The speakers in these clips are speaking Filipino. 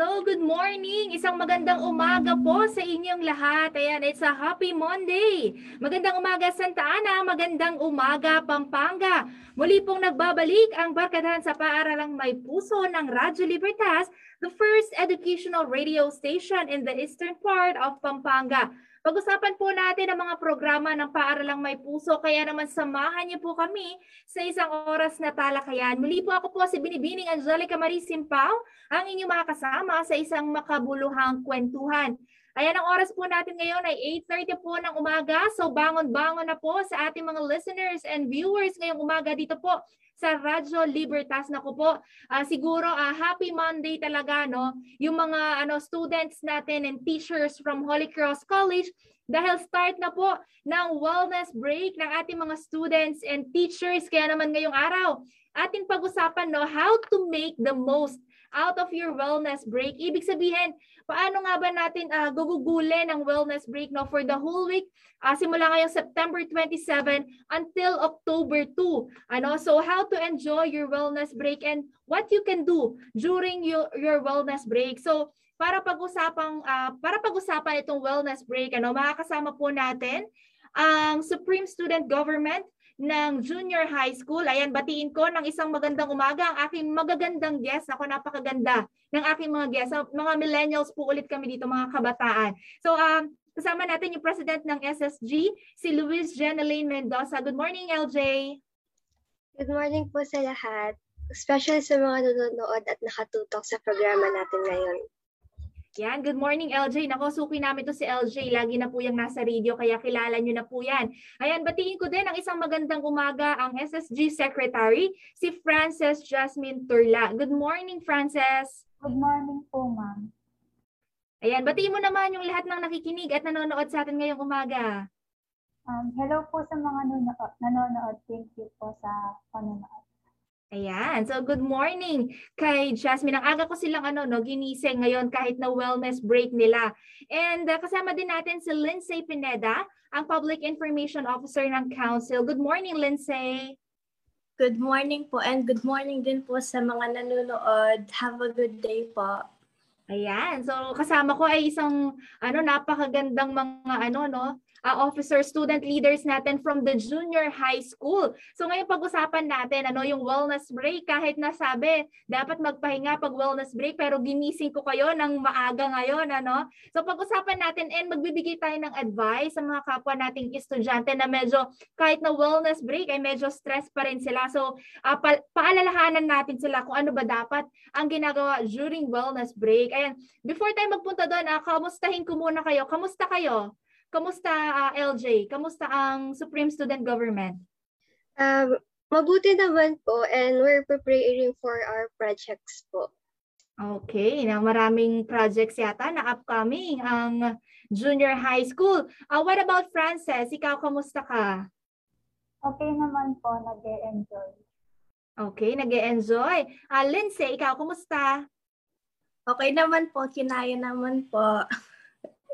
Hello, good morning! Isang magandang umaga po sa inyong lahat. Ayan, it's a happy Monday. Magandang umaga Santa Ana, magandang umaga Pampanga. Muli pong nagbabalik ang Barkadahan sa Paaralang May Puso ng Radyo Libertas, the first educational radio station in the eastern part of Pampanga. Pag-usapan po natin ang mga programa ng Paaralang May Puso, kaya naman samahan niyo po kami sa isang oras na talakayan. Muli po ako po si Binibining Angelica Marie Simpao, ang inyong mga kasama sa isang makabuluhang kwentuhan. Ayan, ang oras po natin ngayon ay 8.30 po ng umaga. So bangon-bangon na po sa ating mga listeners and viewers ngayong umaga dito po sa Radyo Libertas na ko po. Uh, siguro uh, happy Monday talaga no. Yung mga ano students natin and teachers from Holy Cross College dahil start na po ng wellness break ng ating mga students and teachers kaya naman ngayong araw ating pag-usapan no how to make the most out of your wellness break. Ibig sabihin, paano nga ba natin uh, gugugulin ang wellness break no for the whole week uh, simula ngayong September 27 until October 2. Ano? So how to enjoy your wellness break and what you can do during your your wellness break. So para pag-usapan uh, para pag-usapan itong wellness break, ano, makakasama po natin ang Supreme Student Government ng junior high school. Ayan, batiin ko ng isang magandang umaga ang aking magagandang guest. Ako napakaganda ng aking mga guests. Mga millennials po ulit kami dito, mga kabataan. So, um, kasama natin yung president ng SSG, si Luis Jeneline Mendoza. Good morning, LJ. Good morning po sa lahat. Especially sa mga nanonood at nakatutok sa programa natin ngayon. Yan, good morning LJ. Nako, suki namin to si LJ. Lagi na po yung nasa radio, kaya kilala nyo na po yan. Ayan, batiin ko din ang isang magandang umaga ang SSG Secretary, si Frances Jasmine Turla. Good morning, Frances. Good morning po, ma'am. Ayan, batiin mo naman yung lahat ng nakikinig at nanonood sa atin ngayong umaga. Um, hello po sa mga nanonood. Thank you po sa panonood. Ayan. So, good morning kay Jasmine. Ang aga ko silang ano, no, ginising ngayon kahit na wellness break nila. And uh, kasama din natin si Lindsay Pineda, ang Public Information Officer ng Council. Good morning, Lindsay. Good morning po and good morning din po sa mga nanonood. Have a good day po. Ayan. So kasama ko ay isang ano napakagandang mga ano no uh, officer student leaders natin from the junior high school. So ngayon pag-usapan natin ano yung wellness break kahit nasabi dapat magpahinga pag wellness break pero ginising ko kayo ng maaga ngayon ano. So pag-usapan natin and magbibigay tayo ng advice sa mga kapwa nating estudyante na medyo kahit na wellness break ay medyo stress pa rin sila. So uh, pa- paalalahanan natin sila kung ano ba dapat ang ginagawa during wellness break. Ayan, before tayo magpunta doon, uh, kamustahin ko muna kayo. Kamusta kayo? Kamusta uh, ah, LJ? Kamusta ang Supreme Student Government? Um, mabuti naman po and we're preparing for our projects po. Okay, na maraming projects yata na upcoming ang junior high school. Uh, what about Frances? Ikaw, kamusta ka? Okay naman po, nag-enjoy. Okay, nag-enjoy. Uh, Lindsay, ikaw, kumusta? Okay naman po, kinaya naman po.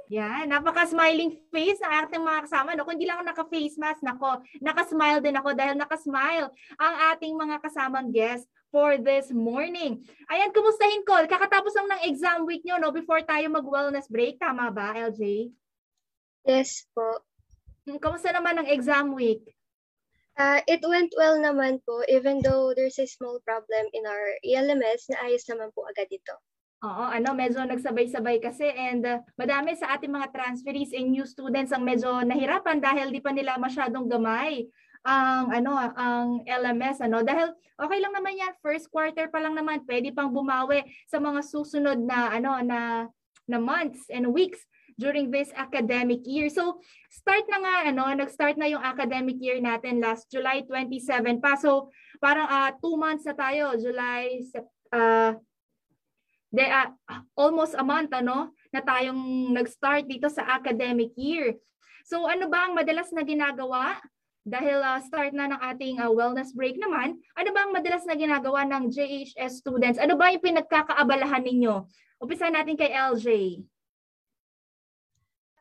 Yan, napaka-smiling face ng ating mga kasama. No? Kung hindi lang ako naka-face mask, nako, naka-smile din ako dahil naka-smile ang ating mga kasamang guests for this morning. Ayan, kumustahin ko? Kakatapos lang ng exam week nyo no, before tayo mag-wellness break. Tama ba, LJ? Yes po. Hmm, kamusta naman ang exam week? Uh, it went well naman po, even though there's a small problem in our ELMS, naayos naman po agad ito. Oo, ano, medyo nagsabay-sabay kasi and uh, madami sa ating mga transferees and new students ang medyo nahirapan dahil di pa nila masyadong gamay ang ano ang LMS ano dahil okay lang naman yan first quarter pa lang naman pwede pang bumawi sa mga susunod na ano na na months and weeks during this academic year. So, start na nga ano, nag-start na yung academic year natin last July 27 pa. So, parang uh, two months na tayo, July uh, de, uh, almost a month ano na tayong nag-start dito sa academic year. So ano ba ang madalas na ginagawa dahil uh, start na ng ating uh, wellness break naman, ano ba ang madalas na ginagawa ng JHS students? Ano ba yung pinagkakaabalahan ninyo? Umpisa natin kay LJ.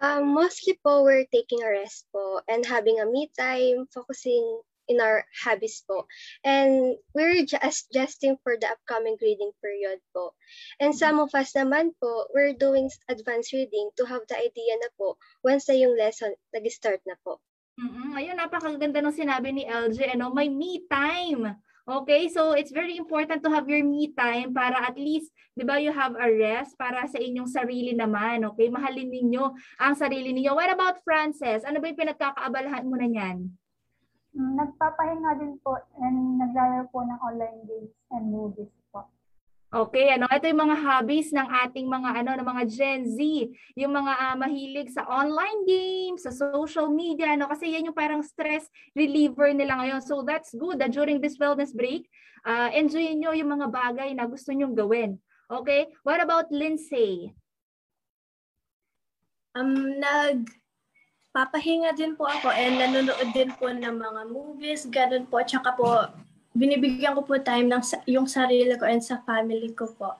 Um, mostly po, we're taking a rest po and having a me time, focusing in our hobbies po. And we're just adjusting for the upcoming grading period po. And some of us naman po, we're doing advanced reading to have the idea na po once na yung lesson nag-start na po. Mm-mm. Ayun, napakaganda ng sinabi ni LJ, ano, may me time. Okay, so it's very important to have your me time para at least, di ba, you have a rest para sa inyong sarili naman. Okay, mahalin ninyo ang sarili ninyo. What about Frances? Ano ba yung pinagkakaabalahan mo na niyan? Mm, Nagpapahinga din po and naglalaro po ng online games and movies po. Okay, ano, ito yung mga hobbies ng ating mga ano, ng mga Gen Z, yung mga ah, mahilig sa online games, sa social media, ano, kasi yan yung parang stress reliever nila ngayon. So that's good that during this wellness break, uh, enjoy nyo yung mga bagay na gusto nyong gawin. Okay? What about Lindsay? Um, nag papahinga din po ako and nanonood din po ng mga movies, ganun po. Tsaka po, binibigyan ko po time ng sa- yung sarili ko and sa family ko po.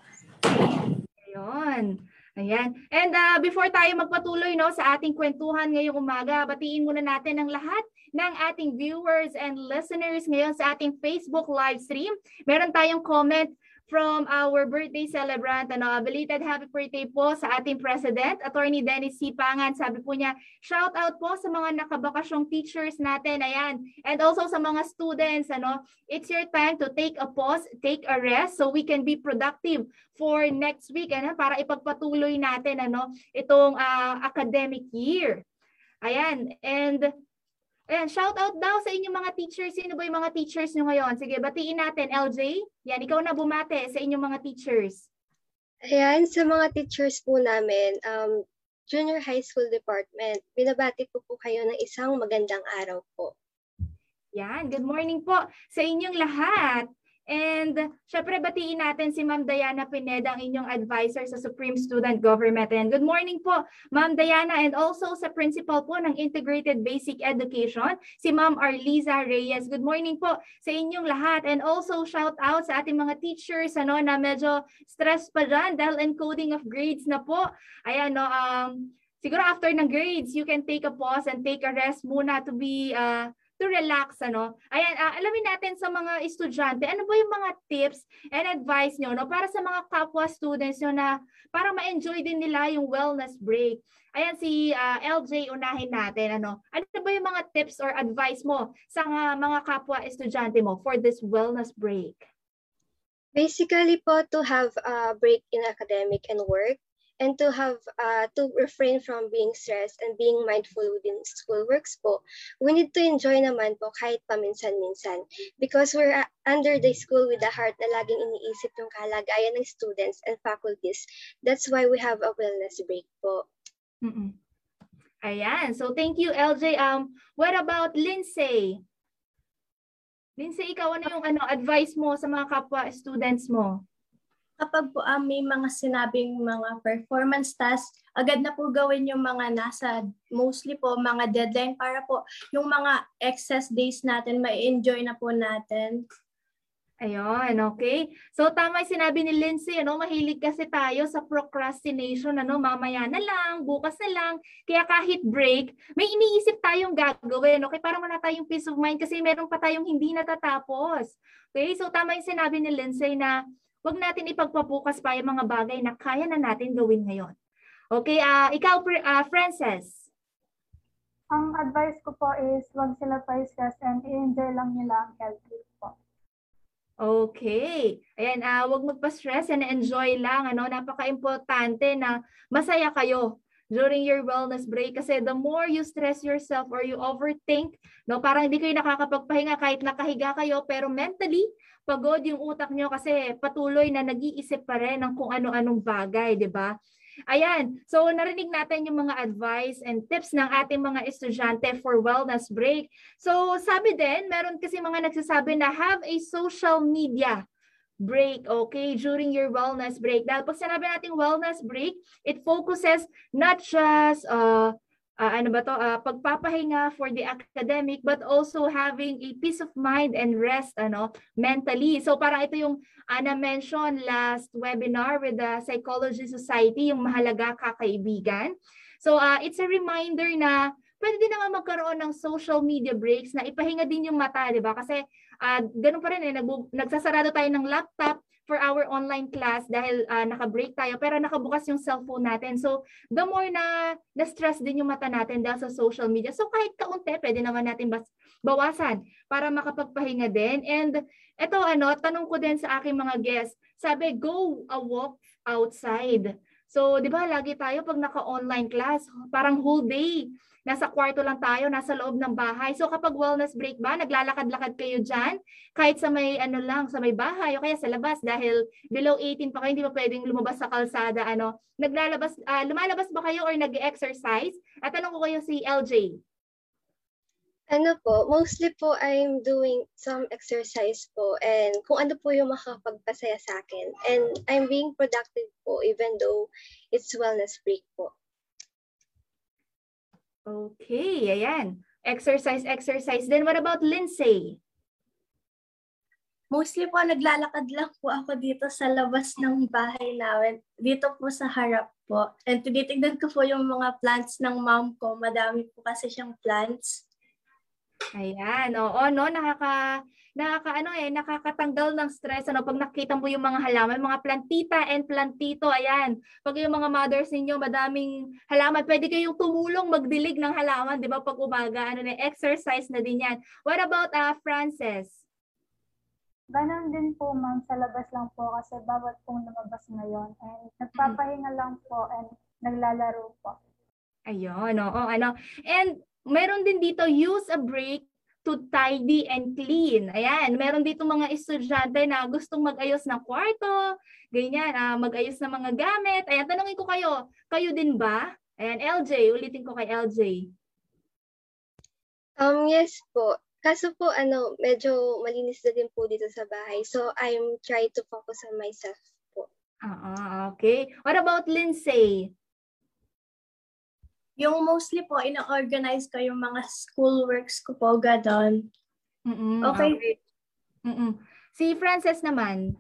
Ayun. Ayan. And uh, before tayo magpatuloy no sa ating kwentuhan ngayong umaga, batiin muna natin ang lahat ng ating viewers and listeners ngayon sa ating Facebook live stream. Meron tayong comment from our birthday celebrant. Ano, belated happy birthday po sa ating president, Attorney Dennis C. Pangan. Sabi po niya, shout out po sa mga nakabakasyong teachers natin. Ayan. And also sa mga students, ano, it's your time to take a pause, take a rest so we can be productive for next week ano para ipagpatuloy natin ano itong ah, academic year. Ayan. And Ayan, shout out daw sa inyong mga teachers. Sino ba yung mga teachers nyo ngayon? Sige, batiin natin. LJ, yan, ikaw na bumate sa inyong mga teachers. Ayan, sa mga teachers po namin, um, junior high school department, binabati ko po kayo ng isang magandang araw po. Yan, good morning po sa inyong lahat. And syempre batiin natin si Ma'am Diana Pineda, ang inyong advisor sa Supreme Student Government. And good morning po, Ma'am Diana, and also sa principal po ng Integrated Basic Education, si Ma'am Arliza Reyes. Good morning po sa inyong lahat. And also shout out sa ating mga teachers ano, na medyo stress pa dyan dahil encoding of grades na po. Ayan, no, um, siguro after ng grades, you can take a pause and take a rest muna to be uh, to relax ano. Ayan, ah, alamin natin sa mga estudyante, ano ba yung mga tips and advice nyo no para sa mga kapwa students nyo na para ma-enjoy din nila yung wellness break. Ayan si ah, LJ unahin natin ano. Ano ba yung mga tips or advice mo sa mga, mga kapwa estudyante mo for this wellness break? Basically po, to have a break in academic and work, and to have uh, to refrain from being stressed and being mindful within school works po, we need to enjoy naman po kahit paminsan-minsan because we're uh, under the school with the heart na laging iniisip yung kalagayan ng students and faculties. That's why we have a wellness break po. Mm-mm. Ayan. So thank you LJ. Um what about Lindsay? Lindsay, ikaw ano yung ano advice mo sa mga kapwa students mo? Kapag po ah, may mga sinabing mga performance tasks, agad na po gawin yung mga nasa, mostly po mga deadline para po yung mga excess days natin, ma-enjoy na po natin. Ayun, okay. So tama yung sinabi ni Lindsay, ano, mahilig kasi tayo sa procrastination, ano, mamaya na lang, bukas na lang. Kaya kahit break, may iniisip tayong gagawin, okay? Para wala tayong peace of mind kasi meron pa tayong hindi natatapos. Okay? So tama yung sinabi ni Lindsay na wag natin ipagpabukas pa yung mga bagay na kaya na natin gawin ngayon. Okay, ah ikaw, uh, Frances. Ang advice ko po is wag sila pa-stress and i-enjoy lang nila ang health po. Okay. Ayan, ah wag magpa-stress and enjoy lang. Ano, napaka-importante na masaya kayo during your wellness break kasi the more you stress yourself or you overthink, no, parang hindi kayo nakakapagpahinga kahit nakahiga kayo pero mentally pagod yung utak nyo kasi patuloy na nag-iisip pa rin ng kung ano-anong bagay, di ba? Ayan, so narinig natin yung mga advice and tips ng ating mga estudyante for wellness break. So sabi din, meron kasi mga nagsasabi na have a social media break, okay, during your wellness break. Dahil pag sinabi natin wellness break, it focuses not just uh, uh, ano ba to, uh, pagpapahinga for the academic but also having a peace of mind and rest ano mentally. So parang ito yung Ana uh, mention last webinar with the Psychology Society, yung mahalaga kakaibigan. So uh, it's a reminder na pwede din naman magkaroon ng social media breaks na ipahinga din yung mata, di ba? Kasi uh, ganun pa rin eh, nag nagsasarado tayo ng laptop, for our online class dahil uh, naka-break tayo pero nakabukas yung cellphone natin. So, the more na na-stress din yung mata natin dahil sa social media. So, kahit kaunti, pwede naman natin bas bawasan para makapagpahinga din. And ito ano, tanong ko din sa aking mga guests, sabi, go a walk outside. So, di ba, lagi tayo pag naka-online class, parang whole day nasa kwarto lang tayo, nasa loob ng bahay. So kapag wellness break ba, naglalakad-lakad kayo dyan, kahit sa may ano lang, sa may bahay o kaya sa labas dahil below 18 pa kayo, hindi pa pwedeng lumabas sa kalsada, ano. Naglalabas, uh, lumalabas ba kayo or nag-exercise? At tanong ko kayo si LJ. Ano po, mostly po I'm doing some exercise po and kung ano po yung makapagpasaya sa akin. And I'm being productive po even though it's wellness break po. Okay, ayan. Exercise, exercise. Then what about Lindsay? Mostly po, naglalakad lang po ako dito sa labas ng bahay namin. Dito po sa harap po. And tinitignan ko po yung mga plants ng mom ko. Madami po kasi siyang plants. Ayan, oo, no, nakaka nakakaano eh, nakakatanggal ng stress ano pag nakita mo yung mga halaman, mga plantita and plantito, ayan. Pag yung mga mothers ninyo, madaming halaman, pwede kayong tumulong magdilig ng halaman, 'di ba? Pag umaga, ano na exercise na din 'yan. What about uh, Frances? Ganon din po ma'am, sa labas lang po kasi bawat pong lumabas ngayon. And nagpapahinga lang po and naglalaro po. Ayun, oo, ano. And meron din dito, use a break to tidy and clean. Ayan, meron dito mga estudyante na gustong mag-ayos ng kwarto, ganyan, uh, mag-ayos ng mga gamit. Ayan, tanongin ko kayo, kayo din ba? Ayan, LJ, ulitin ko kay LJ. Um, yes po. Kaso po, ano, medyo malinis na din po dito sa bahay. So, I'm trying to focus on myself po. Ah, okay. What about Lindsay? Yung mostly po, ina-organize ko yung mga school works ko po, gadon. Mm-mm, okay. okay. Mm-mm. Si Frances naman?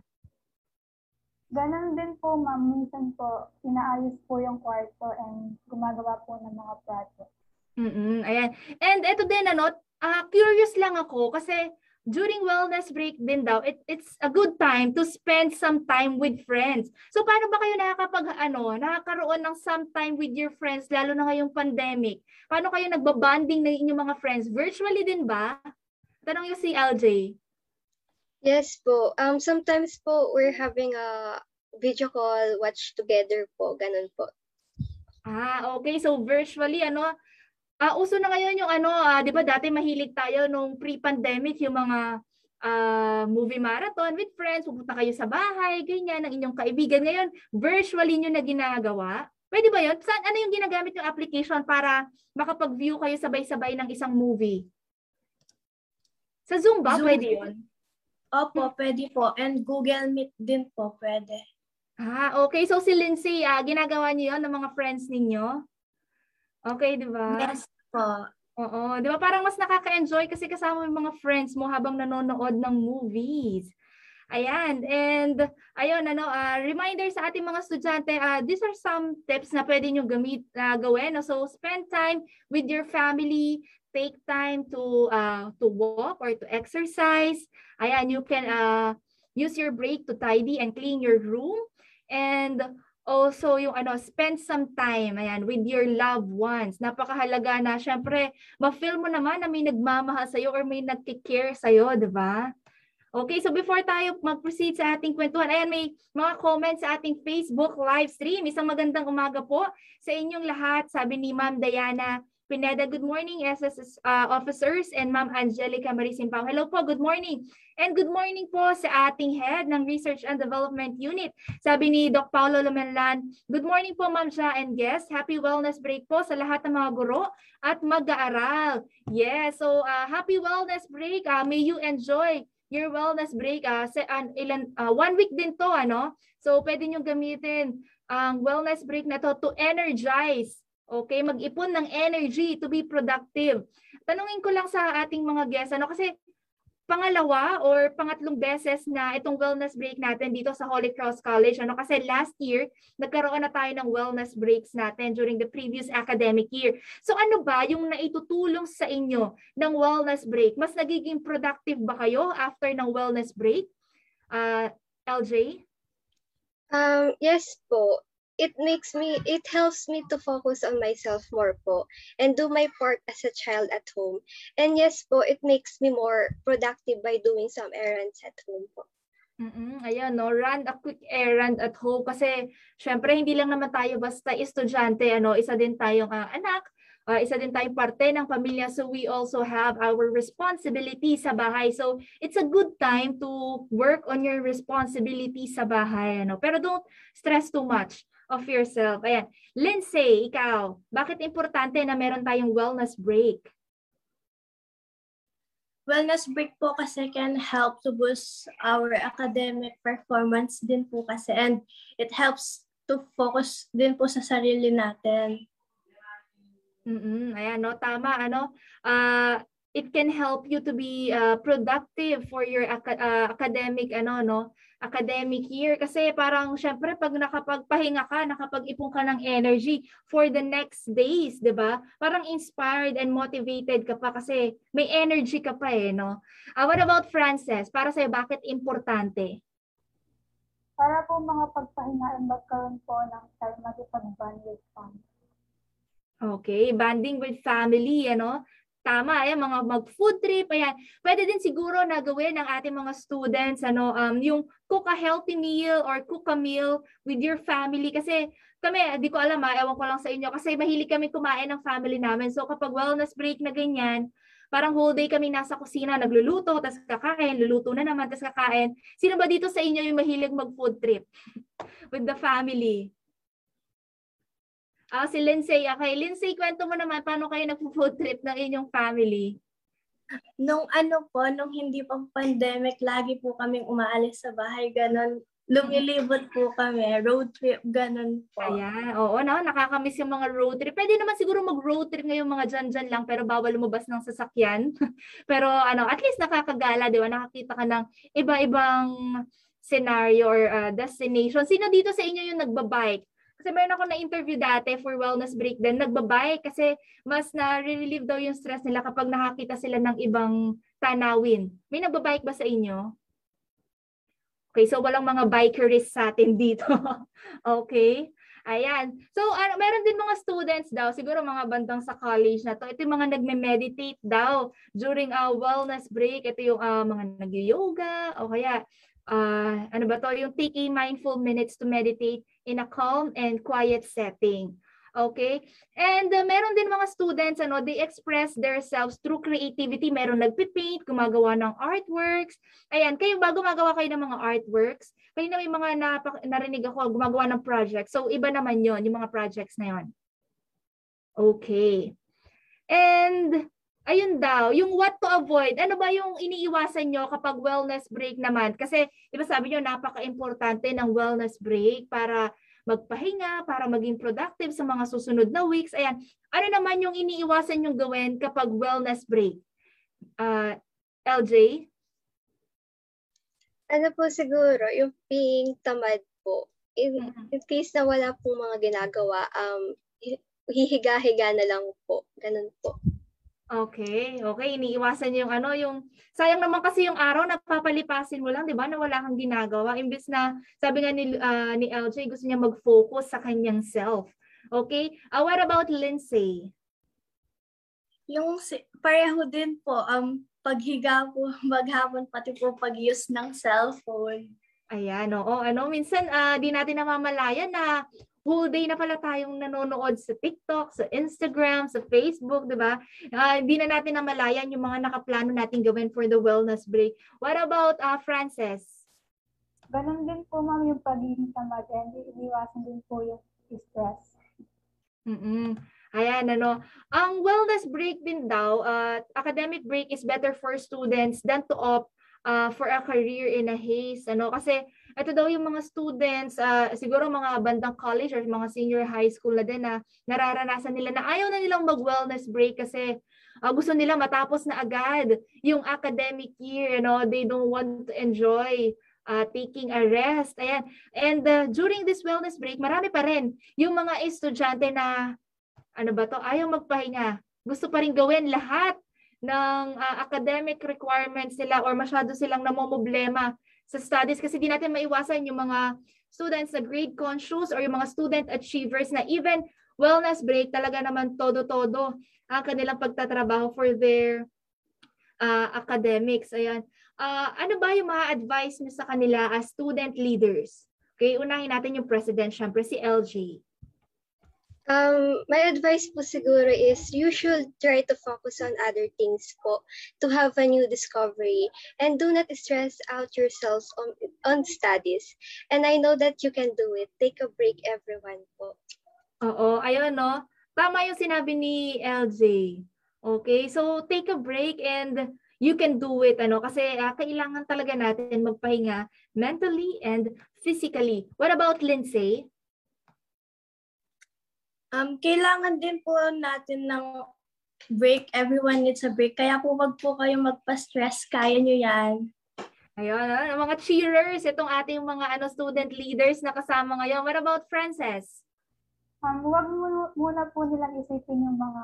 Ganon din po, ma'am. Minsan po, inaayos po yung kwarto and gumagawa po ng mga project. Mm-mm, ayan. And ito din, ano, uh, curious lang ako kasi during wellness break din daw, it, it's a good time to spend some time with friends. So paano ba kayo nakakapag ano, nakakaroon ng some time with your friends lalo na ngayong pandemic? Paano kayo nagbabanding ng inyong mga friends? Virtually din ba? Tanong yung si LJ. Yes po. Um sometimes po we're having a video call, watch together po, ganun po. Ah, okay. So virtually ano, Uh, uso na ngayon yung ano, uh, 'di ba dati mahilig tayo nung pre-pandemic yung mga uh, movie marathon with friends, pupunta kayo sa bahay, ganyan ng inyong kaibigan. Ngayon, virtually niyo na ginagawa. Pwede ba 'yon? Saan ano yung ginagamit yung application para makapag-view kayo sabay-sabay ng isang movie? Sa Zoom ba Zoom. pwede 'yon? Opo, pwede po. And Google Meet din po pwede. Ah, okay. So si Lindsay, uh, ginagawa niyo 'yon ng mga friends ninyo? Okay, di ba? Yes po. Oo, di ba parang mas nakaka-enjoy kasi kasama yung mga friends mo habang nanonood ng movies. Ayan, and ayun, ano, uh, reminder sa ating mga estudyante, uh, these are some tips na pwede nyo gamit, uh, gawin. No? So, spend time with your family, take time to uh, to walk or to exercise. Ayan, you can uh, use your break to tidy and clean your room. And also yung ano, spend some time ayan, with your loved ones. Napakahalaga na syempre, ma-feel mo naman na may nagmamahal sa iyo or may nagki-care sa iyo, 'di ba? Okay, so before tayo mag-proceed sa ating kwentuhan, ayan may mga comments sa ating Facebook live stream. Isang magandang umaga po sa inyong lahat. Sabi ni Ma'am Diana Pineda, good morning SSS uh, officers and Ma'am Angelica Marisimpao. Hello po, good morning. And good morning po sa ating head ng Research and Development Unit. Sabi ni Doc Paulo Lumenlan, good morning po Ma'am Sha and guests. Happy wellness break po sa lahat ng mga guro at mag-aaral. Yes, so uh, happy wellness break. Uh, may you enjoy your wellness break. Uh, sa, uh, ilan, uh, one week din to, ano? So pwede nyo gamitin ang wellness break na to to energize Okay, mag-ipon ng energy to be productive. Tanungin ko lang sa ating mga guests, ano kasi pangalawa or pangatlong beses na itong wellness break natin dito sa Holy Cross College. Ano kasi last year nagkaroon na tayo ng wellness breaks natin during the previous academic year. So ano ba yung naitutulong sa inyo ng wellness break? Mas nagiging productive ba kayo after ng wellness break? Uh, LJ? Um, yes po it makes me, it helps me to focus on myself more po and do my part as a child at home. And yes po, it makes me more productive by doing some errands at home po. Mm-mm, ayan, no? Run a quick errand at home kasi syempre hindi lang naman tayo basta estudyante, ano, isa din tayong uh, anak, uh, isa din tayong parte ng pamilya so we also have our responsibility sa bahay. So it's a good time to work on your responsibility sa bahay, ano. Pero don't stress too much of yourself. Ayan. Lindsay, ikaw, bakit importante na meron tayong wellness break? Wellness break po kasi can help to boost our academic performance din po kasi and it helps to focus din po sa sarili natin. Mm-mm, ayan, no, tama, ano, uh, it can help you to be uh, productive for your ac- uh, academic, ano, no, academic year kasi parang syempre pag nakapagpahinga ka, nakapag-ipon ka ng energy for the next days, 'di ba? Parang inspired and motivated ka pa kasi may energy ka pa eh, no? Uh, what about Frances? Para sa bakit importante? Para po mga pagpahinga and magkaroon po ng time makipag-bond with family. Okay, bonding with family, ano? Tama, ayan, mga mag-food trip, ayan. Pwede din siguro na gawin ng ating mga students, ano, um, yung cook a healthy meal or cook a meal with your family. Kasi kami, di ko alam ha, ewan ko lang sa inyo, kasi mahilig kami kumain ng family namin. So kapag wellness break na ganyan, parang whole day kami nasa kusina, nagluluto, tapos kakain, luluto na naman, tapos kakain. Sino ba dito sa inyo yung mahilig mag-food trip with the family? Ah, si Lindsay. Okay, Lindsay, kwento mo naman paano kayo nagpo-food trip ng inyong family? Nung ano po, nung hindi pa pandemic, lagi po kaming umaalis sa bahay, ganun. Lumilibot po kami, road trip, ganun po. Ayan, oo, no, nakakamiss yung mga road trip. Pwede naman siguro mag-road trip ngayong mga dyan-dyan lang, pero bawal lumabas ng sasakyan. pero ano, at least nakakagala, di ba? Nakakita ka ng iba-ibang scenario or uh, destination. Sino dito sa inyo yung nagbabike? Kasi meron ako na-interview dati for wellness break din, nagbabike kasi mas na-relieve daw yung stress nila kapag nakakita sila ng ibang tanawin. May nagbabike ba sa inyo? Okay, so walang mga bikerists sa atin dito. okay? Ayan. So, ano, meron din mga students daw, siguro mga bandang sa college na to. Ito yung mga nagme-meditate daw during a uh, wellness break. Ito yung uh, mga nag-yoga o kaya uh, ano ba to, yung taking mindful minutes to meditate in a calm and quiet setting. Okay? And uh, meron din mga students, ano, they express themselves through creativity. Meron nagpipaint, gumagawa ng artworks. Ayan, kayo ba gumagawa kayo ng mga artworks? Kayo may mga napak- narinig ako, gumagawa ng projects. So, iba naman yon yung mga projects na yon. Okay. And ayun daw, yung what to avoid, ano ba yung iniiwasan nyo kapag wellness break naman? Kasi, di ba sabi nyo, napaka-importante ng wellness break para magpahinga, para maging productive sa mga susunod na weeks. Ayan, ano naman yung iniiwasan yung gawin kapag wellness break? Uh, ah, LJ? Ano po siguro, yung being tamad po. In, in case na wala pong mga ginagawa, um, hihiga-higa na lang po. Ganun po. Okay, okay. Iniiwasan niyo yung ano, yung sayang naman kasi yung araw na papalipasin mo lang, 'di ba? Na wala kang ginagawa imbes na sabi nga ni uh, ni LJ gusto niya mag-focus sa kanyang self. Okay? Uh, what about Lindsay? Yung pareho din po um paghiga po maghapon pati po pag-use ng cellphone. Ayan, oo. Ano, minsan uh, di natin namamalayan na whole day na pala tayong nanonood sa TikTok, sa Instagram, sa Facebook, di ba? Uh, hindi na natin namalayan yung mga nakaplano natin gawin for the wellness break. What about uh, Frances? Ganon din po, ma'am, yung pagiging tamad and iniwasan din po yung stress. Mm-mm. Ayan, ano. Ang wellness break din daw, uh, academic break is better for students than to opt uh, for a career in a haze. Ano? Kasi ito daw yung mga students, uh, siguro mga bandang college or mga senior high school na din na nararanasan nila na ayaw na nilang mag-wellness break kasi uh, gusto nila matapos na agad yung academic year, you know, they don't want to enjoy uh, taking a rest. Ayan. And uh, during this wellness break, marami pa rin yung mga estudyante na ano ba to, ayaw magpahinga. Gusto pa rin gawin lahat ng uh, academic requirements nila or masyado silang namomoblema sa studies kasi di natin maiwasan yung mga students na grade conscious or yung mga student achievers na even wellness break talaga naman todo-todo ang kanilang pagtatrabaho for their uh, academics. Ayan. Uh, ano ba yung mga advice niyo sa kanila as student leaders? Okay, unahin natin yung president, syempre si LG. Um, my advice po siguro is you should try to focus on other things po to have a new discovery and do not stress out yourselves on, on studies. And I know that you can do it. Take a break everyone po. Oo, ayun no. Tama yung sinabi ni LJ. Okay, so take a break and you can do it ano kasi uh, kailangan talaga natin magpahinga mentally and physically. What about Lindsay? Um, kailangan din po natin ng break. Everyone needs a break. Kaya po wag po kayong magpa-stress. Kaya nyo yan. Ayun, ah, mga cheerers, itong ating mga ano student leaders na kasama ngayon. What about Frances? Um, wag muna po nilang isipin yung mga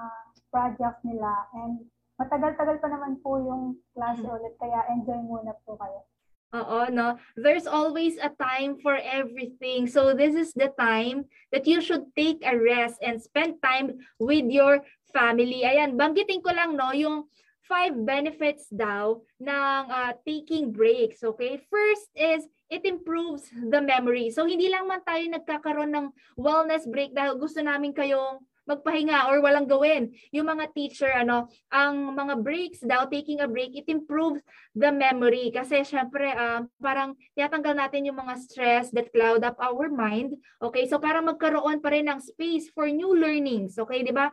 project nila and matagal-tagal pa naman po yung klase mm-hmm. ulit kaya enjoy muna po kayo. Oo, no? There's always a time for everything. So this is the time that you should take a rest and spend time with your family. Ayan, banggitin ko lang, no, yung five benefits daw ng uh, taking breaks, okay? First is it improves the memory. So hindi lang man tayo nagkakaroon ng wellness break dahil gusto namin kayong magpahinga or walang gawin. Yung mga teacher, ano, ang mga breaks daw, taking a break, it improves the memory. Kasi syempre, uh, parang tinatanggal natin yung mga stress that cloud up our mind. Okay, so para magkaroon pa rin ng space for new learnings. Okay, di ba?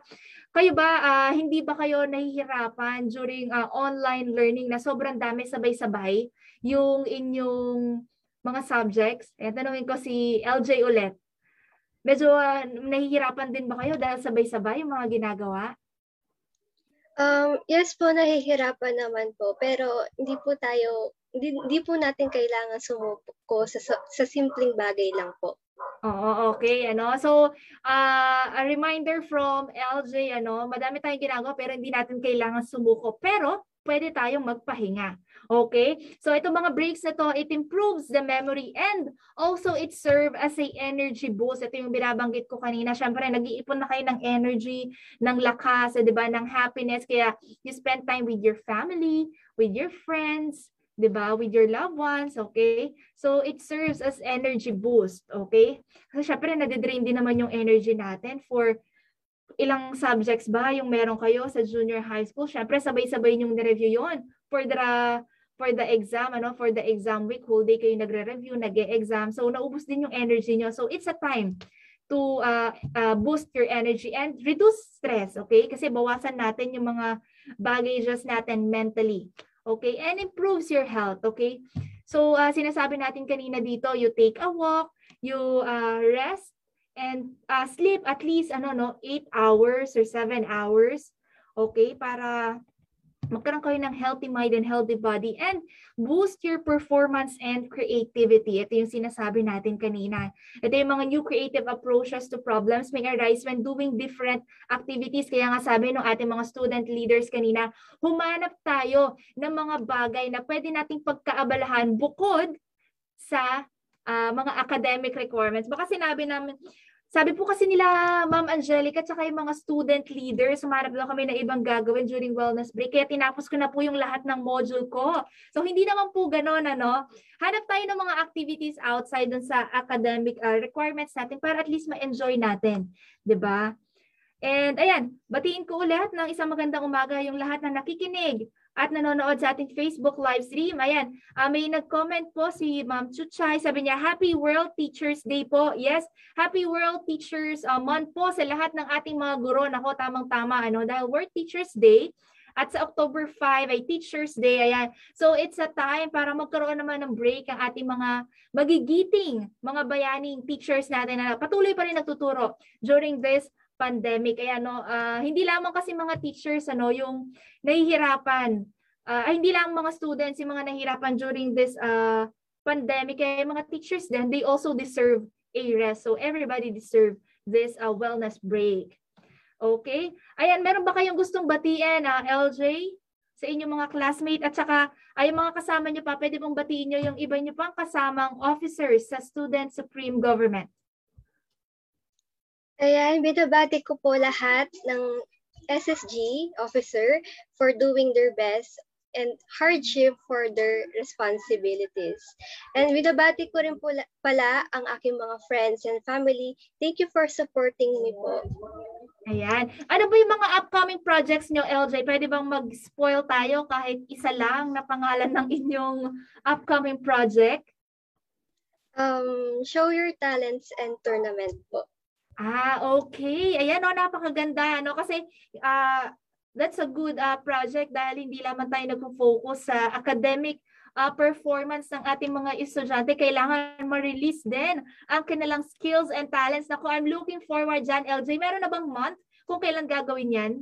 Kayo ba, uh, hindi ba kayo nahihirapan during uh, online learning na sobrang dami sabay-sabay yung inyong mga subjects? Ayan, tanungin ko si LJ ulit. Medyo uh, nahihirapan din ba kayo dahil sabay-sabay yung mga ginagawa? Um, yes po, nahihirapan naman po. Pero hindi po tayo, hindi, hindi po natin kailangan sumuko sa, sa simpleng bagay lang po. Oo, okay. Ano? So, uh, a reminder from LJ, ano, madami tayong ginagawa pero hindi natin kailangan sumuko. Pero, pwede tayong magpahinga. Okay? So itong mga breaks na to, it improves the memory and also it serve as a energy boost. Ito yung binabanggit ko kanina. Siyempre, nag-iipon na kayo ng energy, ng lakas, eh, di ba, ng happiness. Kaya you spend time with your family, with your friends, 'di ba, with your loved ones, okay? So it serves as energy boost, okay? Kasi syempre nade-drain din naman yung energy natin for ilang subjects ba yung meron kayo sa junior high school? Syempre sabay-sabay yung ni-review yon for the for the exam, ano, for the exam week, whole day kayo nagre-review, nag-e-exam. So, naubos din yung energy nyo. So, it's a time to uh, uh, boost your energy and reduce stress, okay? Kasi bawasan natin yung mga baggages natin mentally, okay? And improves your health, okay? So, uh, sinasabi natin kanina dito, you take a walk, you uh, rest, and uh, sleep at least, ano, no, 8 hours or 7 hours, okay? Para magkaroon kayo ng healthy mind and healthy body and boost your performance and creativity. Ito yung sinasabi natin kanina. Ito yung mga new creative approaches to problems may arise when doing different activities. Kaya nga sabi ng ating mga student leaders kanina, humanap tayo ng mga bagay na pwede nating pagkaabalahan bukod sa uh, mga academic requirements. Baka sinabi namin, sabi po kasi nila, Ma'am Angelica, at saka yung mga student leaders, sumarap daw kami na ibang gagawin during wellness break. Kaya tinapos ko na po yung lahat ng module ko. So, hindi naman po ganon, ano. Hanap tayo ng mga activities outside dun sa academic uh, requirements natin para at least ma-enjoy natin. ba? Diba? And ayan, batiin ko ulit ng isang magandang umaga yung lahat na nakikinig at nanonood sa ating Facebook live stream. Ayan, uh, may nag-comment po si Ma'am Chuchay. Sabi niya, Happy World Teachers Day po. Yes, Happy World Teachers uh, Month po sa lahat ng ating mga guro. Nako, tamang-tama. Ano? Dahil World Teachers Day, At sa October 5 ay Teacher's Day. Ayan. So it's a time para magkaroon naman ng break ang ating mga magigiting, mga bayaning teachers natin na patuloy pa rin nagtuturo during this pandemic. Ayan, no, uh, hindi lamang kasi mga teachers ano, yung nahihirapan. Uh, ay hindi lang mga students yung mga nahihirapan during this uh, pandemic. Kaya mga teachers din, they also deserve a rest. So everybody deserve this uh, wellness break. Okay? Ayan, meron ba kayong gustong batiin, uh, LJ? Sa inyong mga classmate at saka ay mga kasama niyo pa, pwede pong batiin niyo yung iba niyo pang kasamang officers sa Student Supreme Government. Ayan, binabati ko po lahat ng SSG officer for doing their best and hardship for their responsibilities. And binabati ko rin po pala ang aking mga friends and family. Thank you for supporting me po. Ayan. Ano ba yung mga upcoming projects nyo, LJ? Pwede bang mag-spoil tayo kahit isa lang na pangalan ng inyong upcoming project? Um, show your talents and tournament po. Ah, okay. Ayan, no, napakaganda. No? Kasi uh, that's a good uh, project dahil hindi lamang tayo nagpo-focus sa academic uh, performance ng ating mga estudyante. Kailangan ma-release din ang kanilang skills and talents. Naku, I'm looking forward dyan, LJ. Meron na bang month kung kailan gagawin yan?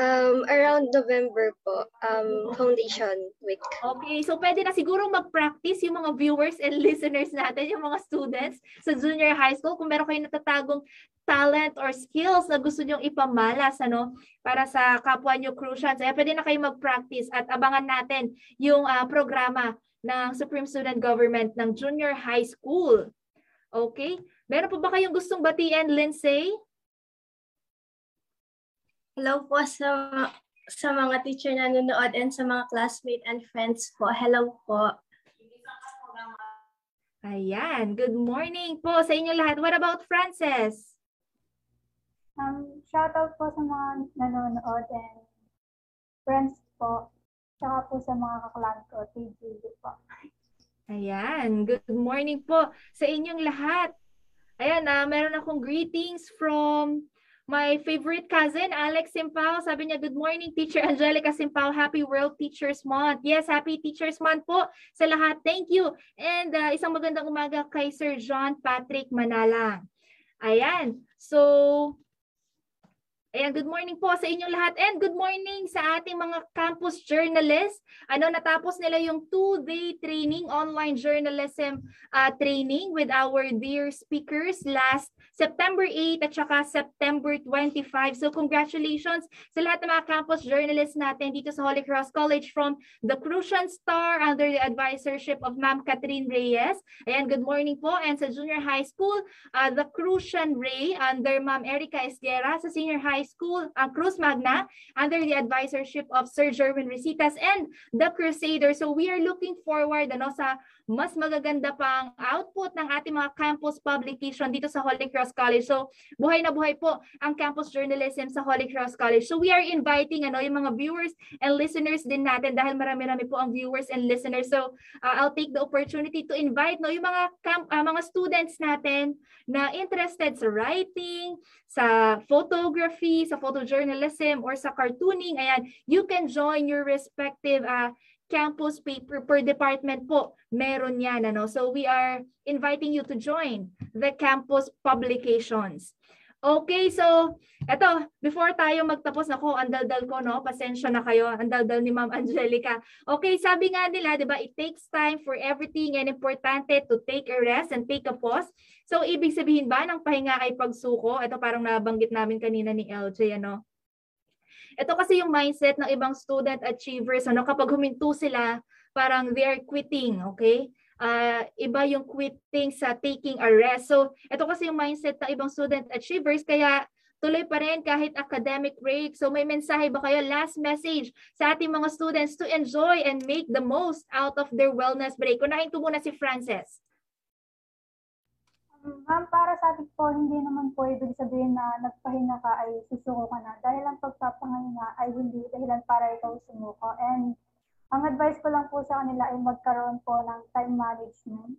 Um, around November po, um, Foundation Week. Okay, so pwede na siguro mag-practice yung mga viewers and listeners natin, yung mga students sa junior high school. Kung meron kayong natatagong talent or skills na gusto nyong ipamalas ano, para sa kapwa nyo Crucians, eh, pwede na kayo mag-practice at abangan natin yung uh, programa ng Supreme Student Government ng junior high school. Okay? Meron po ba kayong gustong batiin, Lindsay? Hello po sa sa mga teacher na nanonood and sa mga classmate and friends po. Hello po. Ayan. Good morning po sa inyo lahat. What about Frances? Um, shout out po sa mga nanonood and friends po. Tsaka po sa mga kaklan ko, TGU po. Ayan. Good morning po sa inyong lahat. Ayan, uh, meron akong greetings from My favorite cousin, Alex Simpao, sabi niya, good morning, Teacher Angelica Simpao. Happy World Teachers Month. Yes, Happy Teachers Month po sa lahat. Thank you. And uh, isang magandang umaga kay Sir John Patrick Manalang. Ayan. So, Ayan, good morning po sa inyong lahat and good morning sa ating mga campus journalists. Ano, natapos nila yung two-day training, online journalism uh, training with our dear speakers last September 8 at saka September 25. So congratulations sa lahat ng mga campus journalists natin dito sa Holy Cross College from the Crucian Star under the advisorship of Ma'am Catherine Reyes. Ayan, good morning po. And sa junior high school, uh, the Crucian Ray under Ma'am Erica Esguera. Sa senior high High School, uh, Cruz Magna, under the advisorship of Sir Jerwin Resitas and the Crusaders. So we are looking forward ano, sa mas magaganda pang output ng ating mga campus publication dito sa Holy Cross College. So, buhay na buhay po ang campus journalism sa Holy Cross College. So, we are inviting ano, yung mga viewers and listeners din natin dahil marami-rami po ang viewers and listeners. So, uh, I'll take the opportunity to invite no, yung mga camp, uh, mga students natin na interested sa writing, sa photography, sa photojournalism, or sa cartooning. Ayan, you can join your respective uh, campus paper per department po, meron yan. Ano? So we are inviting you to join the campus publications. Okay, so eto, before tayo magtapos na ko, ang daldal ko, no? Pasensya na kayo, ang daldal ni Ma'am Angelica. Okay, sabi nga nila, di ba, it takes time for everything and importante to take a rest and take a pause. So, ibig sabihin ba ng pahinga ay pagsuko? Ito parang nabanggit namin kanina ni LJ, ano? Ito kasi yung mindset ng ibang student achievers. Ano, kapag huminto sila, parang they are quitting, okay? Uh, iba yung quitting sa taking a rest. So, ito kasi yung mindset ng ibang student achievers. Kaya tuloy pa rin kahit academic break. So may mensahe ba kayo, last message sa ating mga students to enjoy and make the most out of their wellness break. Kunahin ko muna si Frances. Ma'am, para sa akin po, hindi naman po ibig sabihin na nagpahinga ka ay susuko ka na. Dahil ang pagpapahinga ay hindi dahilan para ikaw sumuko. And ang advice ko lang po sa kanila ay magkaroon po ng time management.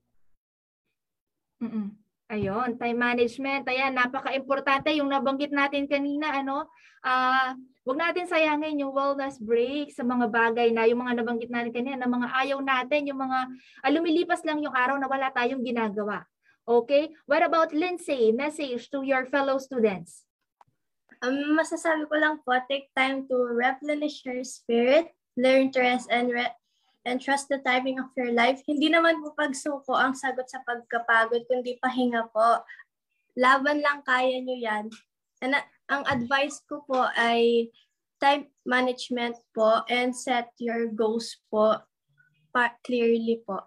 Mm-mm. Ayun, time management. Ayan, napaka-importante yung nabanggit natin kanina, ano? Ah, wag natin sayangin yung wellness break sa mga bagay na yung mga nabanggit natin kanina, na mga ayaw natin, yung mga ah, lumilipas lang yung araw na wala tayong ginagawa. Okay? What about Lindsay? Message to your fellow students. Um, masasabi ko lang po, take time to replenish your spirit, learn to rest and re- and trust the timing of your life. Hindi naman po pagsuko ang sagot sa pagkapagod, kundi pahinga po. Laban lang kaya nyo yan. And uh, ang advice ko po ay time management po and set your goals po pa- clearly po.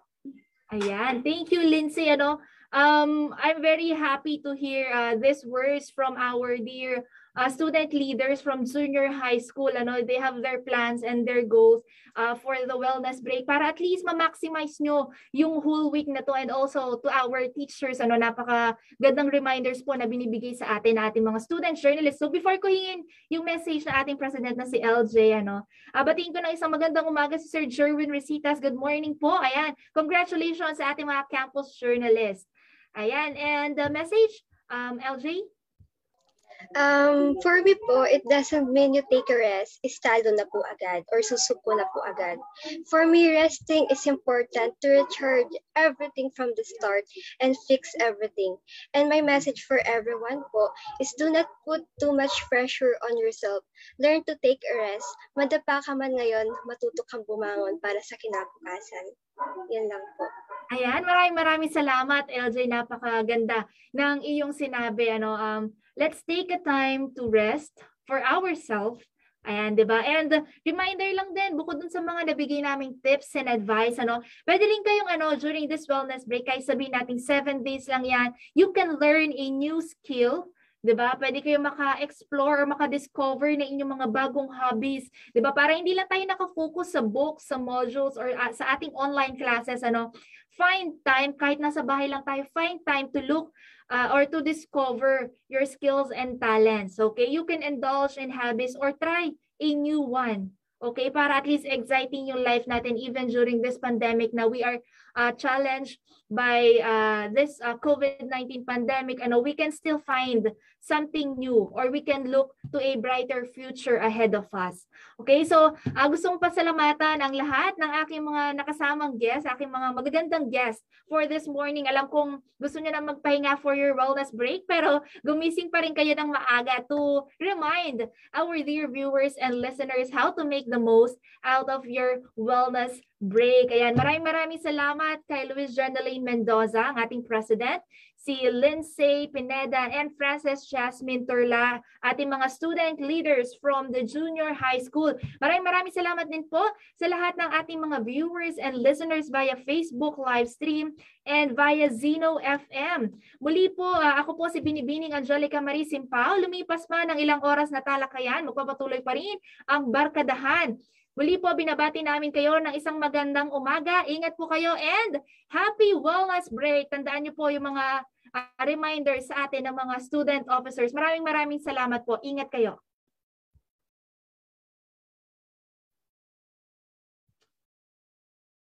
Ayan. Thank you, Lindsay. Ano, um, I'm very happy to hear uh, these words from our dear uh, student leaders from junior high school. Ano, they have their plans and their goals uh, for the wellness break para at least ma-maximize nyo yung whole week na to and also to our teachers. Ano, napaka gandang reminders po na binibigay sa atin ating mga students, journalists. So before ko hingin yung message na ating president na si LJ, ano, uh, ko ng isang magandang umaga si Sir Jerwin Resitas. Good morning po. Ayan, congratulations sa ating mga campus journalists. Ayan, and the message, um, LJ? Um, for me po, it doesn't mean you take a rest, estado na po agad or susuko na po agad. For me, resting is important to recharge everything from the start and fix everything. And my message for everyone po is do not put too much pressure on yourself. Learn to take a rest. Madapa ka man ngayon, matuto kang bumangon para sa kinabukasan. Yan lang po. Ayan, maraming maraming salamat LJ, napakaganda ng iyong sinabi ano um let's take a time to rest for ourselves. Ayan, 'di ba? And reminder lang din bukod dun sa mga nabigay naming tips and advice ano, pwede rin kayong ano during this wellness break kahit sabihin natin 7 days lang 'yan, you can learn a new skill 'di ba? Pwede kayo maka-explore or maka-discover ng inyong mga bagong hobbies, 'di ba? Para hindi lang tayo naka-focus sa books, sa modules or uh, sa ating online classes ano. Find time kahit nasa bahay lang tayo, find time to look uh, or to discover your skills and talents. Okay? You can indulge in habits or try a new one. Okay? Para at least exciting yung life natin even during this pandemic na we are uh, challenged by uh, this uh, COVID-19 pandemic. Ano, we can still find something new or we can look to a brighter future ahead of us. Okay? So, uh, gusto kong pasalamatan ang lahat ng aking mga nakasamang guests, aking mga magagandang guests for this morning. Alam kong gusto niyo na magpahinga for your wellness break, pero gumising pa rin kayo ng maaga to remind our dear viewers and listeners how to make the most out of your wellness break. Ayan, maraming maraming salamat kay Luis Jandalene Mendoza, ang ating president, si Lindsay Pineda and Frances Jasmine Turla, ating mga student leaders from the junior high school. Maraming maraming salamat din po sa lahat ng ating mga viewers and listeners via Facebook live stream and via Zeno FM. Muli po, uh, ako po si Binibining Angelica Marie Simpao. Lumipas pa ng ilang oras na talakayan, magpapatuloy pa rin ang barkadahan. Muli po, binabati namin kayo ng isang magandang umaga. Ingat po kayo and happy wellness break. Tandaan niyo po yung mga uh, reminder sa atin ng mga student officers. Maraming maraming salamat po. Ingat kayo.